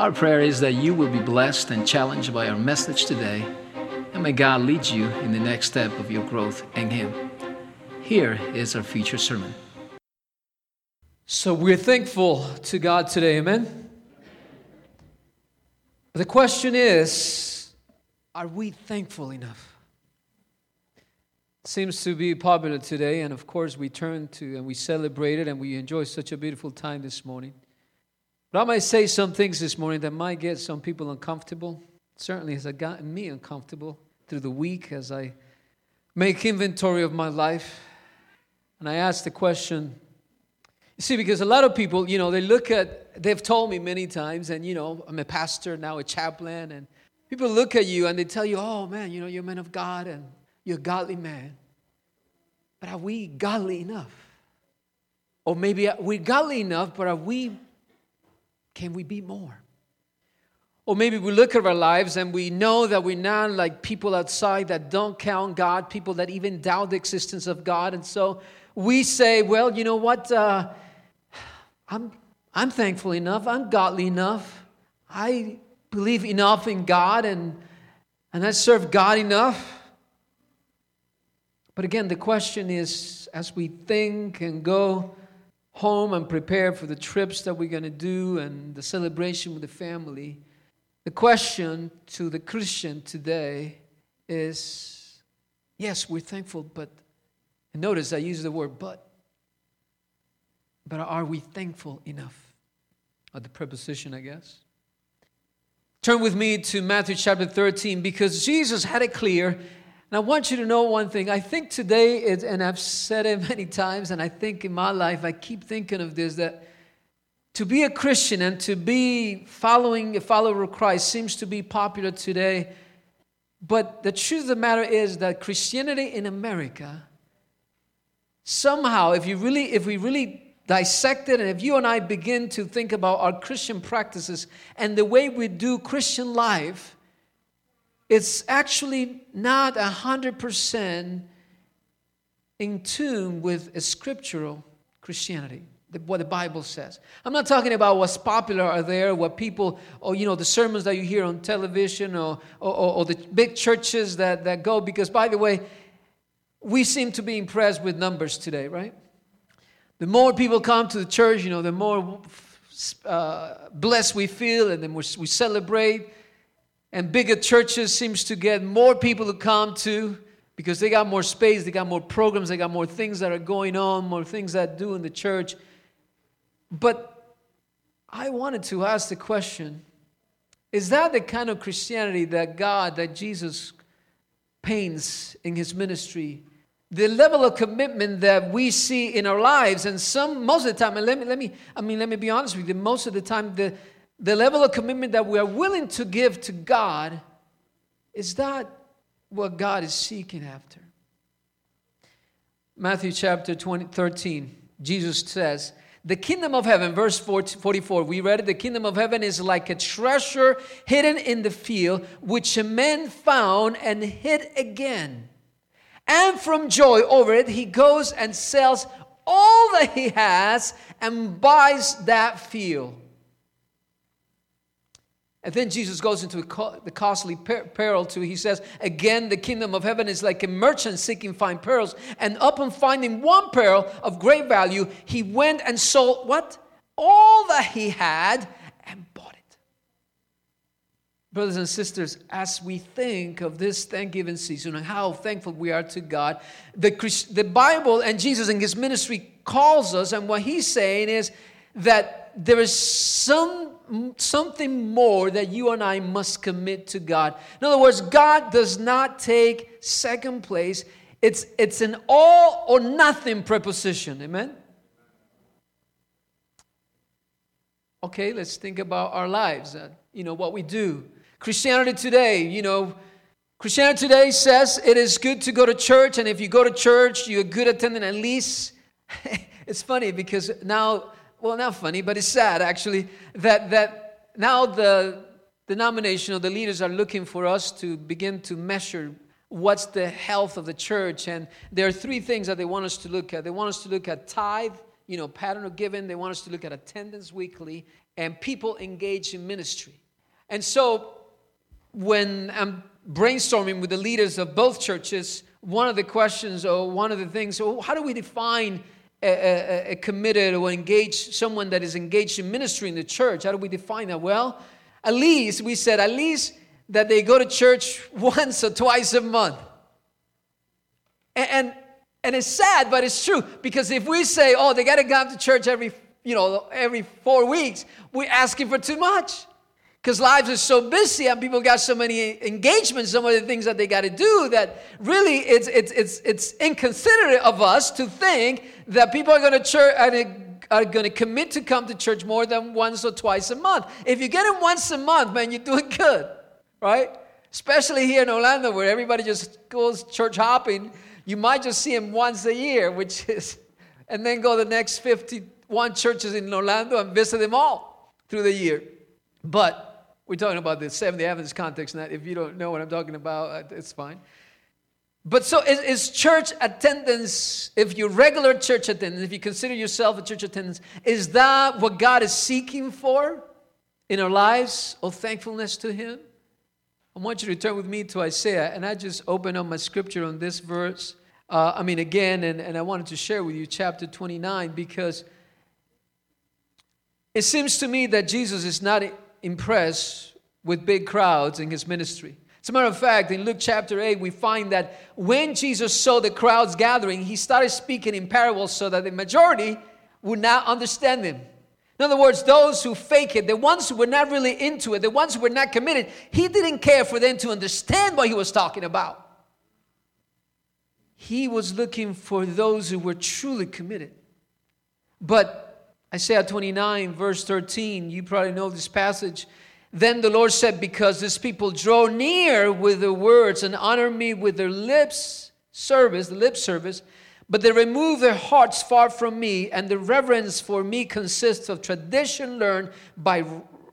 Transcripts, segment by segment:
Our prayer is that you will be blessed and challenged by our message today, and may God lead you in the next step of your growth in Him. Here is our feature sermon. So we're thankful to God today, amen? The question is are we thankful enough? seems to be popular today, and of course, we turn to and we celebrate it and we enjoy such a beautiful time this morning. But I might say some things this morning that might get some people uncomfortable. Certainly has gotten me uncomfortable through the week as I make inventory of my life. And I ask the question you see, because a lot of people, you know, they look at, they've told me many times, and, you know, I'm a pastor, now a chaplain, and people look at you and they tell you, oh, man, you know, you're a man of God and you're a godly man. But are we godly enough? Or maybe uh, we're godly enough, but are we can we be more? Or maybe we look at our lives and we know that we're not like people outside that don't count God, people that even doubt the existence of God. And so we say, well, you know what? Uh, I'm, I'm thankful enough. I'm godly enough. I believe enough in God and, and I serve God enough. But again, the question is as we think and go, home and prepare for the trips that we're going to do and the celebration with the family, the question to the Christian today is yes, we're thankful, but notice I use the word but. But are we thankful enough? Or the preposition, I guess. Turn with me to Matthew chapter 13 because Jesus had it clear and I want you to know one thing. I think today, and I've said it many times, and I think in my life, I keep thinking of this that to be a Christian and to be following a follower of Christ seems to be popular today. But the truth of the matter is that Christianity in America, somehow, if you really, if we really dissect it, and if you and I begin to think about our Christian practices and the way we do Christian life, it's actually not 100% in tune with a scriptural Christianity, what the Bible says. I'm not talking about what's popular out there, what people, or you know, the sermons that you hear on television or, or, or the big churches that, that go, because by the way, we seem to be impressed with numbers today, right? The more people come to the church, you know, the more uh, blessed we feel and then we celebrate and bigger churches seems to get more people to come to because they got more space, they got more programs, they got more things that are going on, more things that do in the church. But I wanted to ask the question is that the kind of Christianity that God, that Jesus paints in his ministry? The level of commitment that we see in our lives, and some most of the time, and let me let me I mean let me be honest with you, most of the time the the level of commitment that we are willing to give to God, is that what God is seeking after? Matthew chapter 20, 13, Jesus says, the kingdom of heaven, verse 44, we read it. The kingdom of heaven is like a treasure hidden in the field, which a man found and hid again. And from joy over it, he goes and sells all that he has and buys that field. And then Jesus goes into the costly peril too. He says, Again, the kingdom of heaven is like a merchant seeking fine pearls. And upon finding one pearl of great value, he went and sold what? All that he had and bought it. Brothers and sisters, as we think of this Thanksgiving season and how thankful we are to God, the, the Bible and Jesus in his ministry calls us, and what he's saying is that there is some something more that you and I must commit to God. In other words, God does not take second place. It's, it's an all or nothing preposition. Amen? Okay, let's think about our lives, uh, you know, what we do. Christianity today, you know, Christianity today says it is good to go to church, and if you go to church, you're a good attending at least. it's funny because now well, not funny, but it's sad actually, that, that now the denomination or the leaders are looking for us to begin to measure what's the health of the church. And there are three things that they want us to look at. They want us to look at tithe, you know, pattern of giving. They want us to look at attendance weekly. and people engaged in ministry. And so when I'm brainstorming with the leaders of both churches, one of the questions or one of the things, so how do we define a, a, committed or engaged, someone that is engaged in ministry in the church? How do we define that? Well, at least, we said, at least that they go to church once or twice a month. And, and, and it's sad, but it's true. Because if we say, oh, they got to come to church every, you know, every four weeks, we're asking for too much because lives are so busy and people got so many engagements, some of the things that they got to do that really it's, it's, it's, it's inconsiderate of us to think that people are going to church and are going to commit to come to church more than once or twice a month. If you get them once a month, man, you're doing good, right? Especially here in Orlando where everybody just goes church hopping, you might just see them once a year, which is, and then go the next 51 churches in Orlando and visit them all through the year. But we're talking about the Seventh-day Adventist context. Now, if you don't know what I'm talking about, uh, it's fine. But so is, is, church attendance, if you regular church attendance, if you consider yourself a church attendance, is that what God is seeking for in our lives of thankfulness to Him? I want you to turn with me to Isaiah, and I just open up my scripture on this verse. Uh, I mean, again, and, and I wanted to share with you chapter 29 because it seems to me that Jesus is not impressed with big crowds in his ministry. As a matter of fact, in Luke chapter 8, we find that when Jesus saw the crowds gathering, he started speaking in parables so that the majority would not understand him. In other words, those who fake it, the ones who were not really into it, the ones who were not committed, he didn't care for them to understand what he was talking about. He was looking for those who were truly committed. But Isaiah 29, verse 13, you probably know this passage. Then the Lord said, Because this people draw near with their words and honor me with their lips service, the lip service, but they remove their hearts far from me, and the reverence for me consists of tradition learned by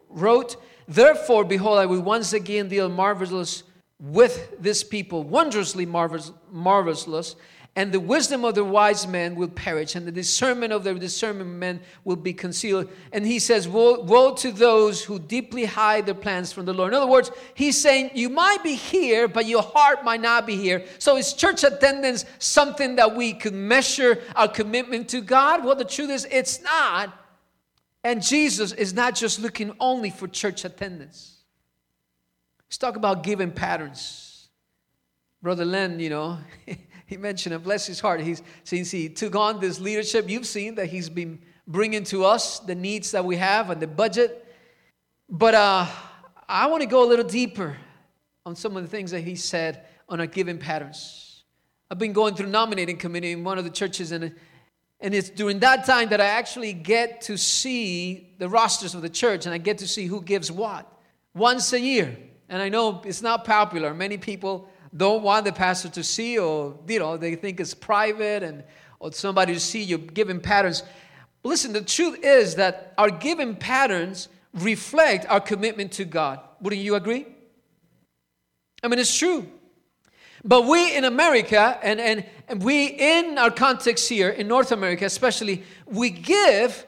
rote. Therefore, behold, I will once again deal marvelous with this people, wondrously marvelous, marvelous and the wisdom of the wise men will perish, and the discernment of the discernment men will be concealed. And he says, woe, woe, to those who deeply hide their plans from the Lord. In other words, he's saying, You might be here, but your heart might not be here. So is church attendance something that we could measure our commitment to God? Well, the truth is, it's not. And Jesus is not just looking only for church attendance. Let's talk about giving patterns. Brother Len, you know, he mentioned it, bless his heart. He's, since he took on this leadership, you've seen that he's been bringing to us the needs that we have and the budget. But uh, I want to go a little deeper on some of the things that he said on our giving patterns. I've been going through nominating committee in one of the churches, and, and it's during that time that I actually get to see the rosters of the church and I get to see who gives what once a year. And I know it's not popular. Many people don't want the pastor to see, or you know, they think it's private and or somebody to see your giving patterns. Listen, the truth is that our giving patterns reflect our commitment to God. Wouldn't you agree? I mean, it's true. But we in America, and, and, and we in our context here in North America especially, we give,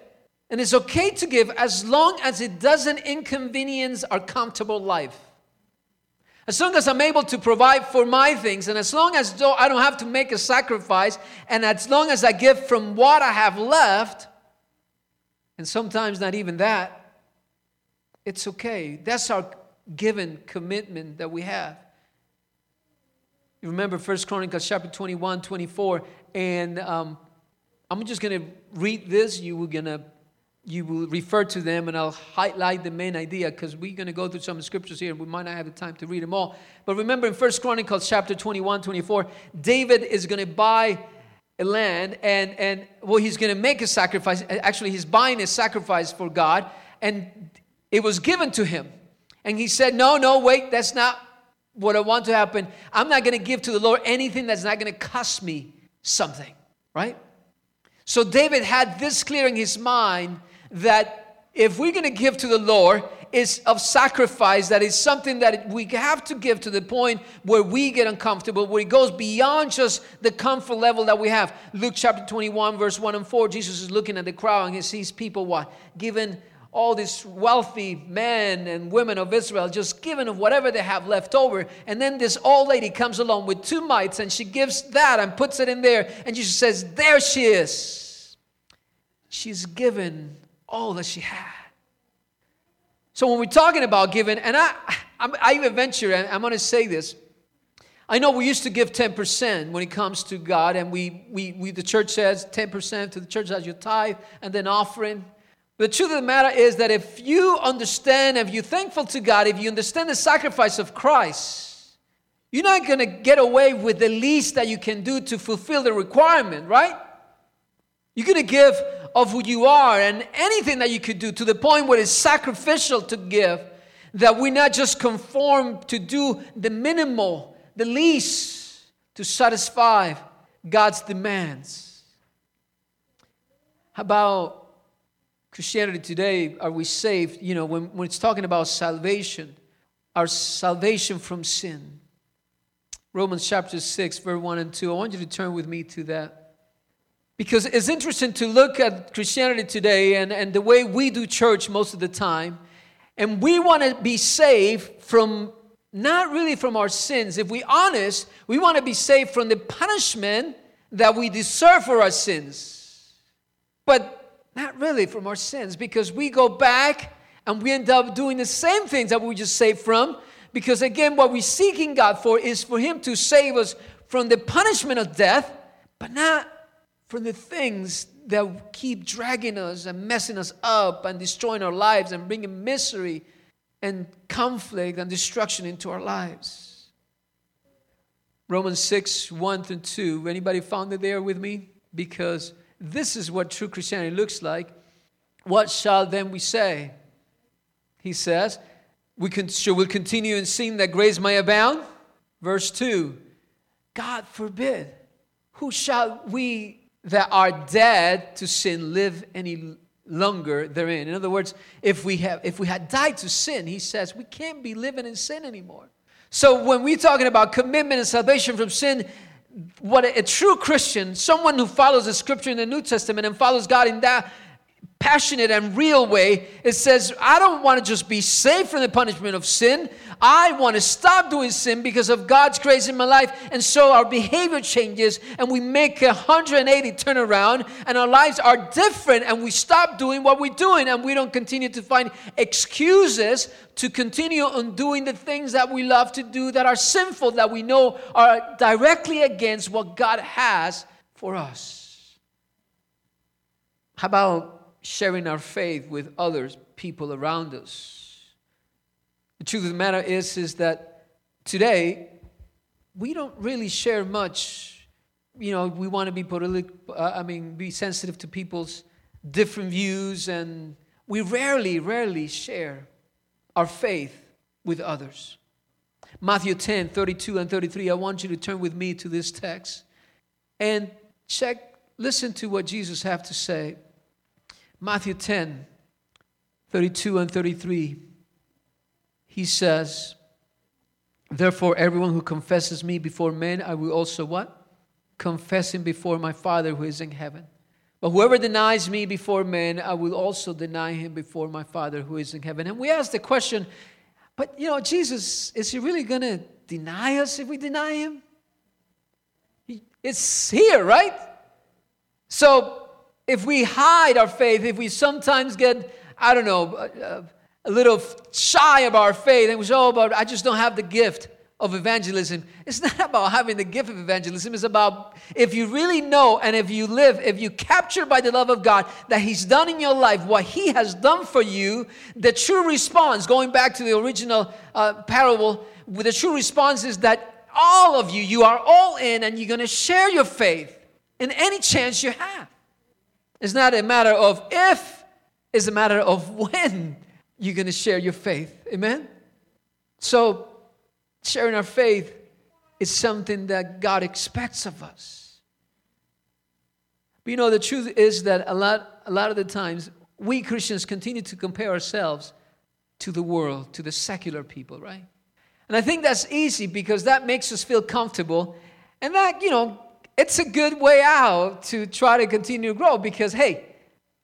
and it's okay to give as long as it doesn't inconvenience our comfortable life. As long as I'm able to provide for my things, and as long as I don't have to make a sacrifice, and as long as I give from what I have left, and sometimes not even that, it's okay. That's our given commitment that we have. You remember First Chronicles chapter 21, 24, and um, I'm just going to read this. You were going to you will refer to them and I'll highlight the main idea because we're going to go through some scriptures here and we might not have the time to read them all. But remember in First Chronicles chapter 21, 24, David is going to buy a land and, and well, he's going to make a sacrifice. Actually, he's buying a sacrifice for God and it was given to him. And he said, No, no, wait, that's not what I want to happen. I'm not going to give to the Lord anything that's not going to cost me something, right? So David had this clear in his mind that if we're going to give to the Lord, it's of sacrifice that is something that we have to give to the point where we get uncomfortable, where it goes beyond just the comfort level that we have. Luke chapter 21, verse 1 and 4, Jesus is looking at the crowd and he sees people what? Giving all these wealthy men and women of Israel just giving of whatever they have left over. And then this old lady comes along with two mites and she gives that and puts it in there. And Jesus says, There she is. She's given all that she had. So when we're talking about giving, and I, I, I even venture, and I'm going to say this. I know we used to give 10% when it comes to God, and we, we, we the church says 10% to the church as your tithe and then offering. The truth of the matter is that if you understand, if you're thankful to God, if you understand the sacrifice of Christ, you're not going to get away with the least that you can do to fulfill the requirement, right? You're going to give of who you are and anything that you could do to the point where it's sacrificial to give, that we not just conform to do the minimal, the least to satisfy God's demands. How about Christianity today, are we saved? You know, when, when it's talking about salvation, our salvation from sin. Romans chapter 6, verse 1 and 2. I want you to turn with me to that. Because it's interesting to look at Christianity today and, and the way we do church most of the time. And we want to be saved from, not really from our sins. If we're honest, we want to be saved from the punishment that we deserve for our sins. But not really from our sins because we go back and we end up doing the same things that we just saved from. Because again, what we're seeking God for is for Him to save us from the punishment of death, but not from the things that keep dragging us and messing us up and destroying our lives and bringing misery and conflict and destruction into our lives. Romans 6 1 through 2. Anybody found it there with me? Because this is what true Christianity looks like. What shall then we say? He says, we can, shall we continue in sin that grace may abound? Verse 2 God forbid. Who shall we that are dead to sin live any longer therein? In other words, if we have if we had died to sin, he says we can't be living in sin anymore. So when we're talking about commitment and salvation from sin, what a, a true Christian, someone who follows the scripture in the New Testament and follows God in that passionate and real way, it says, I don't want to just be saved from the punishment of sin. I want to stop doing sin because of God's grace in my life. And so our behavior changes and we make a 180 turnaround and our lives are different and we stop doing what we're doing and we don't continue to find excuses to continue on doing the things that we love to do that are sinful, that we know are directly against what God has for us. How about sharing our faith with others, people around us. The truth of the matter is, is that today we don't really share much. You know, we want to be political, uh, I mean, be sensitive to people's different views, and we rarely, rarely share our faith with others. Matthew 10, 32 and 33. I want you to turn with me to this text and check, listen to what Jesus have to say. Matthew 10, 32 and 33, he says, Therefore, everyone who confesses me before men, I will also what? Confess him before my Father who is in heaven. But whoever denies me before men, I will also deny him before my Father who is in heaven. And we ask the question, but you know, Jesus, is he really going to deny us if we deny him? It's here, right? So if we hide our faith, if we sometimes get, I don't know, a, a little shy of our faith and we say, oh, but I just don't have the gift of evangelism. It's not about having the gift of evangelism. It's about if you really know and if you live, if you capture by the love of God that He's done in your life what He has done for you, the true response, going back to the original uh, parable, the true response is that all of you, you are all in and you're going to share your faith in any chance you have. It's not a matter of if, it's a matter of when you're going to share your faith. Amen? So, sharing our faith is something that God expects of us. But you know, the truth is that a lot, a lot of the times, we Christians continue to compare ourselves to the world, to the secular people, right? And I think that's easy because that makes us feel comfortable. And that, you know, it's a good way out to try to continue to grow because, hey,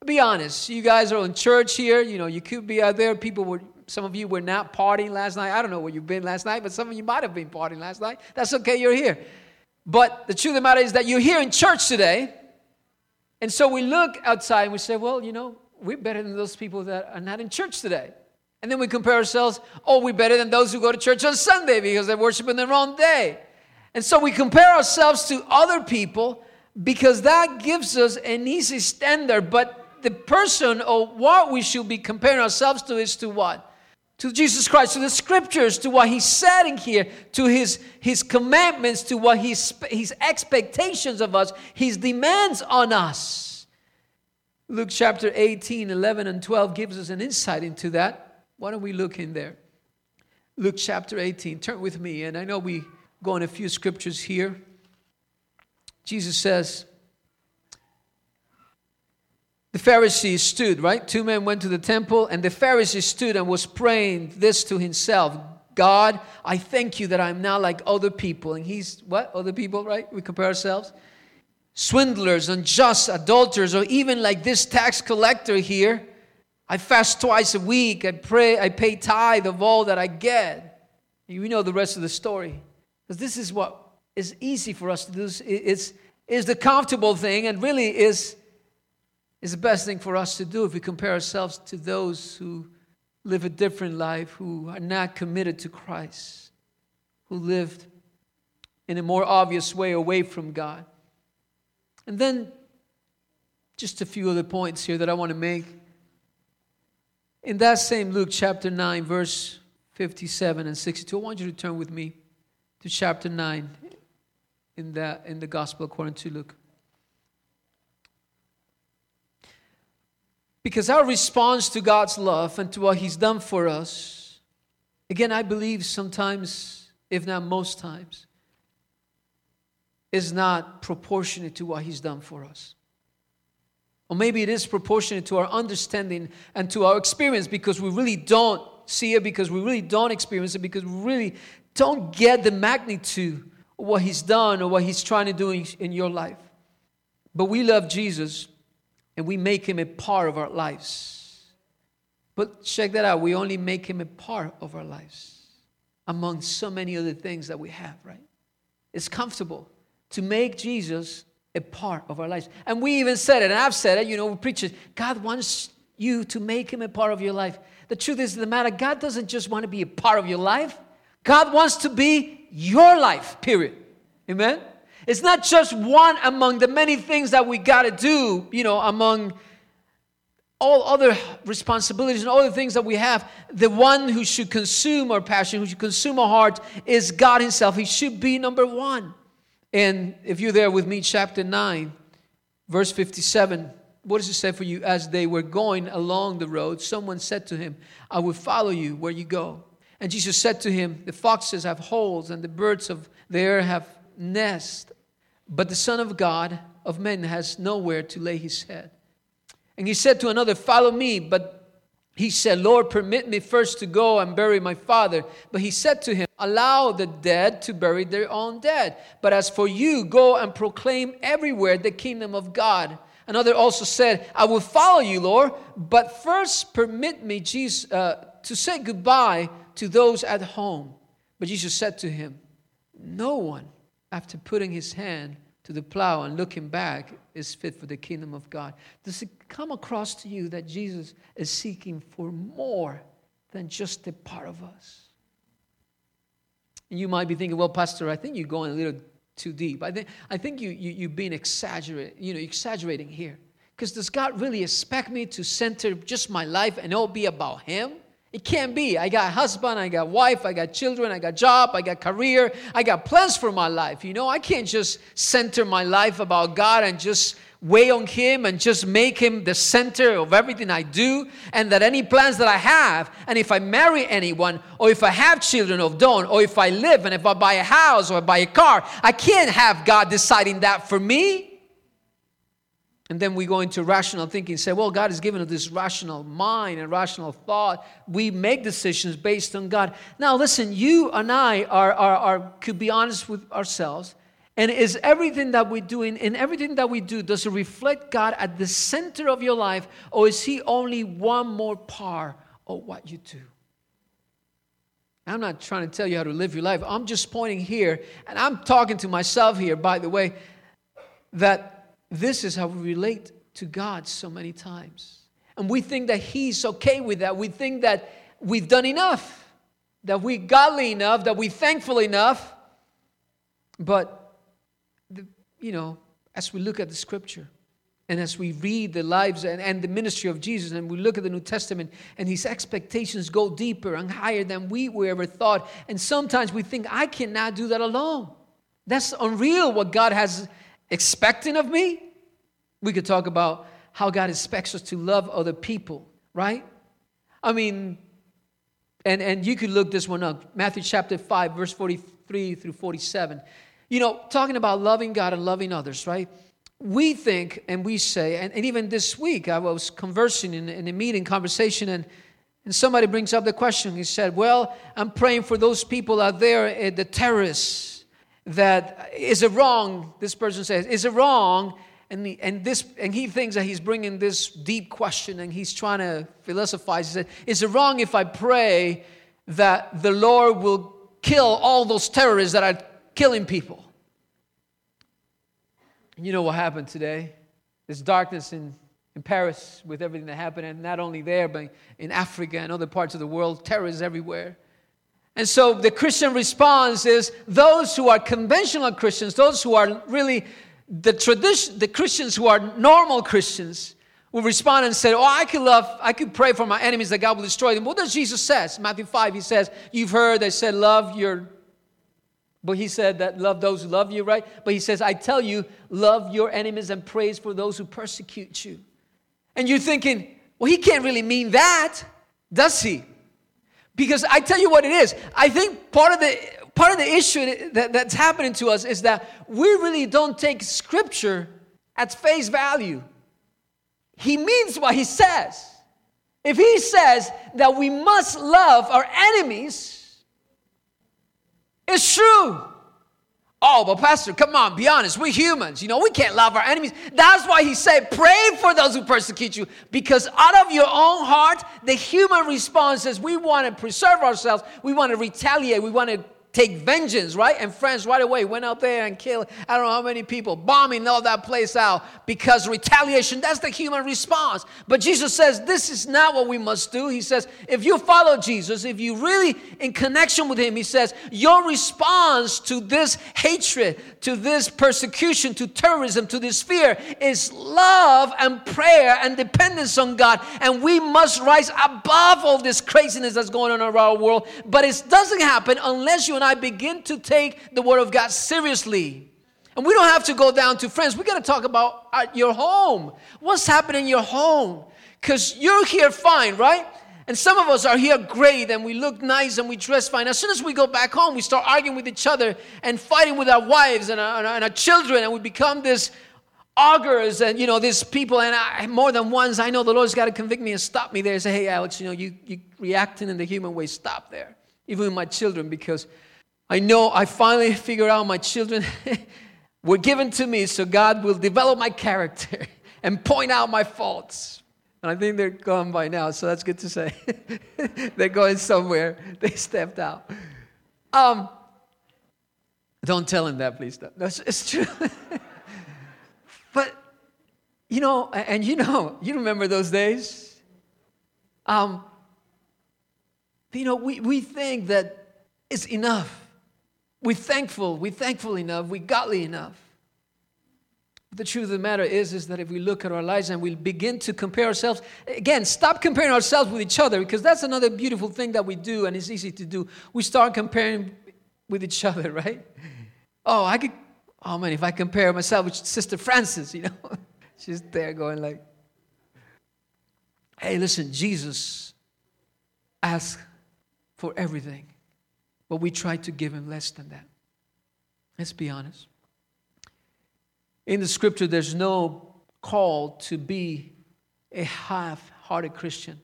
Be honest. You guys are in church here. You know, you could be out there. People were, some of you were not partying last night. I don't know where you've been last night, but some of you might have been partying last night. That's okay. You're here. But the truth of the matter is that you're here in church today. And so we look outside and we say, well, you know, we're better than those people that are not in church today. And then we compare ourselves, oh, we're better than those who go to church on Sunday because they're worshiping the wrong day. And so we compare ourselves to other people because that gives us an easy standard. But the person or what we should be comparing ourselves to is to what? To Jesus Christ, to the scriptures, to what He's setting here, to His, his commandments, to what his, his expectations of us, His demands on us. Luke chapter 18, 11, and 12 gives us an insight into that. Why don't we look in there? Luke chapter 18. Turn with me, and I know we go on a few scriptures here. Jesus says, the Pharisees stood, right? Two men went to the temple, and the Pharisee stood and was praying this to himself God, I thank you that I'm not like other people. And he's what? Other people, right? We compare ourselves. Swindlers, unjust, adulterers, or even like this tax collector here. I fast twice a week. I pray, I pay tithe of all that I get. You know the rest of the story. Because this is what is easy for us to do. It's, is the comfortable thing and really is, is the best thing for us to do if we compare ourselves to those who live a different life, who are not committed to Christ, who lived in a more obvious way away from God. And then just a few other points here that I want to make. In that same Luke chapter 9, verse 57 and 62, I want you to turn with me to chapter 9 in the, in the Gospel according to Luke. Because our response to God's love and to what He's done for us, again, I believe sometimes, if not most times, is not proportionate to what He's done for us. Or maybe it is proportionate to our understanding and to our experience because we really don't see it, because we really don't experience it, because we really don't get the magnitude of what He's done or what He's trying to do in your life. But we love Jesus and we make Him a part of our lives. But check that out we only make Him a part of our lives among so many other things that we have, right? It's comfortable to make Jesus a part of our lives. And we even said it, and I've said it, you know, we preach it. God wants you to make him a part of your life. The truth is the matter, God doesn't just want to be a part of your life. God wants to be your life, period. Amen? It's not just one among the many things that we got to do, you know, among all other responsibilities and all the things that we have. The one who should consume our passion, who should consume our heart, is God Himself. He should be number one. And if you're there with me, chapter 9, verse 57, what does it say for you? As they were going along the road, someone said to him, I will follow you where you go. And Jesus said to him, The foxes have holes, and the birds of the air have nests, but the Son of God of men has nowhere to lay his head. And he said to another, Follow me. But he said, Lord, permit me first to go and bury my father. But he said to him, Allow the dead to bury their own dead. But as for you, go and proclaim everywhere the kingdom of God. Another also said, I will follow you, Lord, but first permit me, Jesus, uh, to say goodbye to those at home. But Jesus said to him, No one, after putting his hand to the plow and looking back, is fit for the kingdom of God. Does it come across to you that Jesus is seeking for more than just a part of us? And you might be thinking, well, Pastor, I think you're going a little too deep. I think, I think you, you, you've been exaggerating, you know, exaggerating here. Because does God really expect me to center just my life and all be about Him? It can't be. I got husband, I got wife, I got children, I got job, I got career, I got plans for my life. You know, I can't just center my life about God and just weigh on Him and just make Him the center of everything I do, and that any plans that I have, and if I marry anyone, or if I have children or don't, or if I live, and if I buy a house or I buy a car, I can't have God deciding that for me. And then we go into rational thinking, say, well, God has given us this rational mind and rational thought. We make decisions based on God. Now, listen, you and I are, are, are could be honest with ourselves And is everything that we do, in, in everything that we do, does it reflect God at the center of your life, or is He only one more part of what you do? I'm not trying to tell you how to live your life. I'm just pointing here, and I'm talking to myself here, by the way, that this is how we relate to God so many times. And we think that He's okay with that. We think that we've done enough, that we're godly enough, that we're thankful enough. But the, you know, as we look at the scripture and as we read the lives and, and the ministry of Jesus and we look at the New Testament and his expectations go deeper and higher than we were ever thought. And sometimes we think, I cannot do that alone. That's unreal what God has expecting of me. We could talk about how God expects us to love other people, right? I mean, and, and you could look this one up Matthew chapter 5, verse 43 through 47. You know, talking about loving God and loving others, right? We think and we say, and, and even this week, I was conversing in, in a meeting conversation, and, and somebody brings up the question. He said, Well, I'm praying for those people out there, eh, the terrorists, that is it wrong? This person says, Is it wrong? And, the, and, this, and he thinks that he's bringing this deep question and he's trying to philosophize. He said, Is it wrong if I pray that the Lord will kill all those terrorists that are killing people. You know what happened today? There's darkness in, in Paris with everything that happened, and not only there, but in Africa and other parts of the world, terrorists everywhere. And so the Christian response is those who are conventional Christians, those who are really the tradition, the Christians who are normal Christians, will respond and say, Oh, I could love, I could pray for my enemies that God will destroy them. What does Jesus says? Matthew 5, he says, You've heard they said, Love your but he said that love those who love you, right? But he says, I tell you, love your enemies and praise for those who persecute you. And you're thinking, well, he can't really mean that, does he? Because I tell you what it is. I think part of the part of the issue that, that's happening to us is that we really don't take scripture at face value. He means what he says. If he says that we must love our enemies, it's true. Oh, but Pastor, come on, be honest. We're humans. You know, we can't love our enemies. That's why he said, pray for those who persecute you. Because out of your own heart, the human response is we want to preserve ourselves. We want to retaliate. We want to take vengeance, right? And France right away went out there and killed I don't know how many people, bombing all that place out because retaliation, that's the human response. But Jesus says this is not what we must do. He says, if you follow Jesus, if you really in connection with him, he says, your response to this hatred, to this persecution, to terrorism, to this fear is love and prayer and dependence on God. And we must rise above all this craziness that's going on around our world. But it doesn't happen unless you and I begin to take the Word of God seriously. And we don't have to go down to France. We got to talk about uh, your home. What's happening in your home? Because you're here fine, right? And some of us are here great and we look nice and we dress fine. As soon as we go back home, we start arguing with each other and fighting with our wives and our, and our children, and we become this augurs and you know these people and I, more than once i know the lord's got to convict me and stop me there and say hey alex you know you, you reacting in the human way stop there even with my children because I know I finally figured out my children were given to me so God will develop my character and point out my faults. And I think they're gone by now, so that's good to say. they're going somewhere. They stepped out. Um, don't tell him that, please. No, it's, it's true. but, you know, and you know, you remember those days? Um, you know, we, we think that it's enough we're thankful, we're thankful enough, we're godly enough. But the truth of the matter is, is that if we look at our lives and we begin to compare ourselves, again, stop comparing ourselves with each other because that's another beautiful thing that we do and it's easy to do. We start comparing with each other, right? Oh, I could, oh man, if I compare myself with Sister Francis, you know, she's there going like, hey, listen, Jesus asked for everything. But we try to give him less than that. Let's be honest. In the scripture, there's no call to be a half hearted Christian,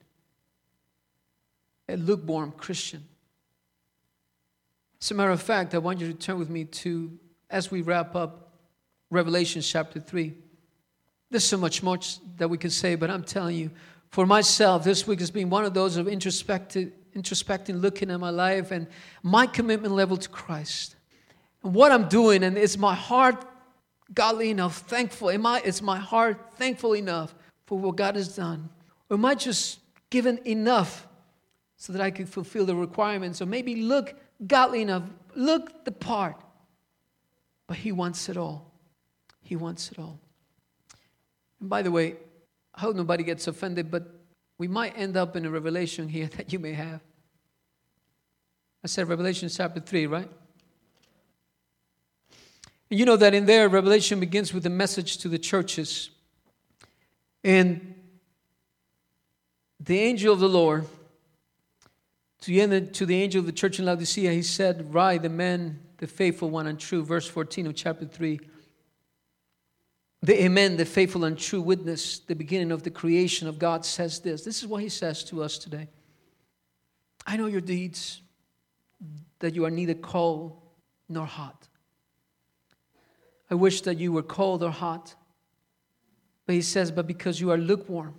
a lukewarm Christian. As a matter of fact, I want you to turn with me to as we wrap up Revelation chapter 3. There's so much more that we could say, but I'm telling you, for myself, this week has been one of those of introspective, introspecting, looking at my life and my commitment level to Christ. And what I'm doing, and is my heart godly enough, thankful? Am I, is my heart thankful enough for what God has done? Or am I just given enough so that I can fulfill the requirements? Or maybe look godly enough, look the part. But He wants it all. He wants it all. And by the way, I hope nobody gets offended, but we might end up in a revelation here that you may have. I said Revelation chapter 3, right? And you know that in there, Revelation begins with a message to the churches. And the angel of the Lord, to the, to the angel of the church in Laodicea, he said, Write the man, the faithful one and true, verse 14 of chapter 3 the Amen, the faithful and true witness, the beginning of the creation of God, says this. This is what He says to us today. I know your deeds, that you are neither cold nor hot. I wish that you were cold or hot. But He says, But because you are lukewarm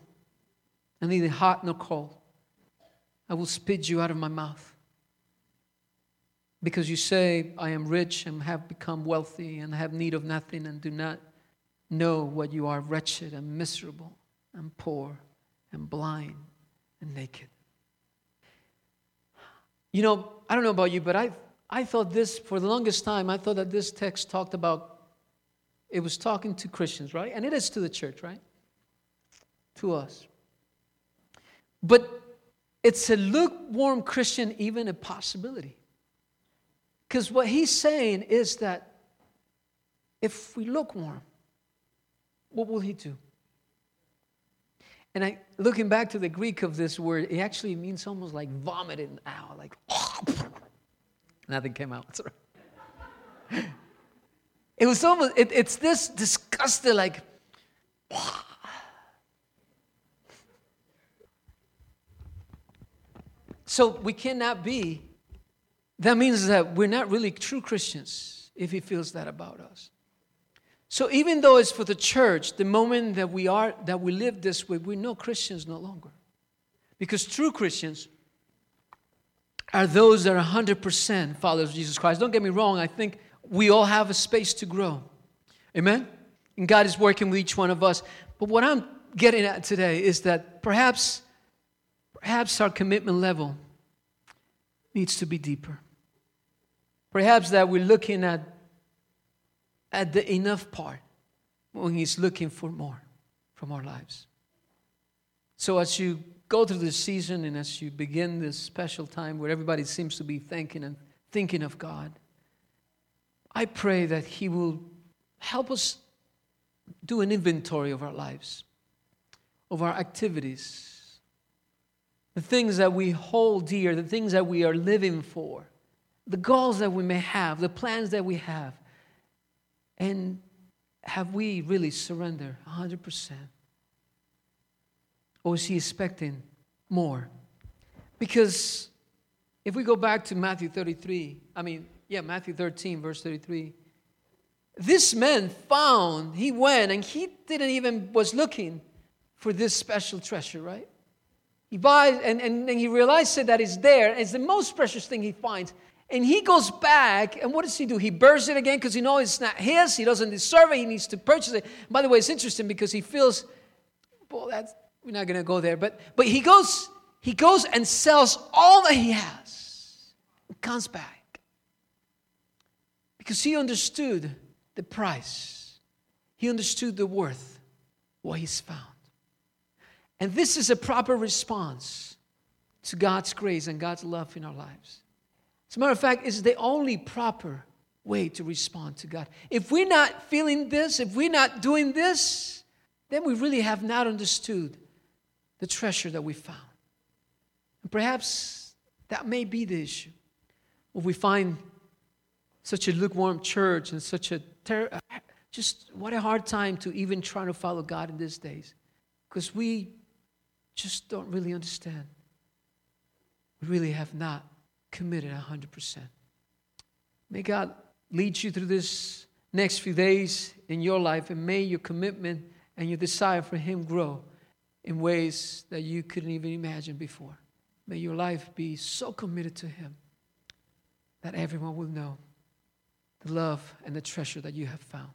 and neither hot nor cold, I will spit you out of my mouth. Because you say, I am rich and have become wealthy and have need of nothing and do not know what you are wretched and miserable and poor and blind and naked. You know, I don't know about you, but I, I thought this, for the longest time, I thought that this text talked about, it was talking to Christians, right? And it is to the church, right? To us. But it's a lukewarm Christian, even a possibility. Because what he's saying is that if we look lukewarm, what will he do? And I, looking back to the Greek of this word, it actually means almost like vomiting out, like nothing came out. It was almost, it, it's this disgusting, like, so we cannot be, that means that we're not really true Christians if he feels that about us. So even though it's for the church, the moment that we are that we live this way, we're no Christians no longer. Because true Christians are those that are 100% followers of Jesus Christ. Don't get me wrong, I think we all have a space to grow. Amen? And God is working with each one of us. But what I'm getting at today is that perhaps perhaps our commitment level needs to be deeper. Perhaps that we're looking at at the enough part when He's looking for more from our lives. So, as you go through this season and as you begin this special time where everybody seems to be thinking and thinking of God, I pray that He will help us do an inventory of our lives, of our activities, the things that we hold dear, the things that we are living for, the goals that we may have, the plans that we have. And have we really surrendered 100%? Or is he expecting more? Because if we go back to Matthew 33, I mean, yeah, Matthew 13, verse 33, this man found, he went and he didn't even was looking for this special treasure, right? He buys and, and, and he realizes that it's there. and It's the most precious thing he finds. And he goes back, and what does he do? He burns it again because he knows it's not his. He doesn't deserve it. He needs to purchase it. By the way, it's interesting because he feels, well, that's we're not going to go there. But but he goes he goes and sells all that he has, and comes back because he understood the price. He understood the worth, what he's found. And this is a proper response to God's grace and God's love in our lives. As a matter of fact, it's the only proper way to respond to God. If we're not feeling this, if we're not doing this, then we really have not understood the treasure that we found. And perhaps that may be the issue. If we find such a lukewarm church and such a ter- just what a hard time to even try to follow God in these days because we just don't really understand. We really have not committed 100%. May God lead you through this next few days in your life, and may your commitment and your desire for Him grow in ways that you couldn't even imagine before. May your life be so committed to Him that everyone will know the love and the treasure that you have found.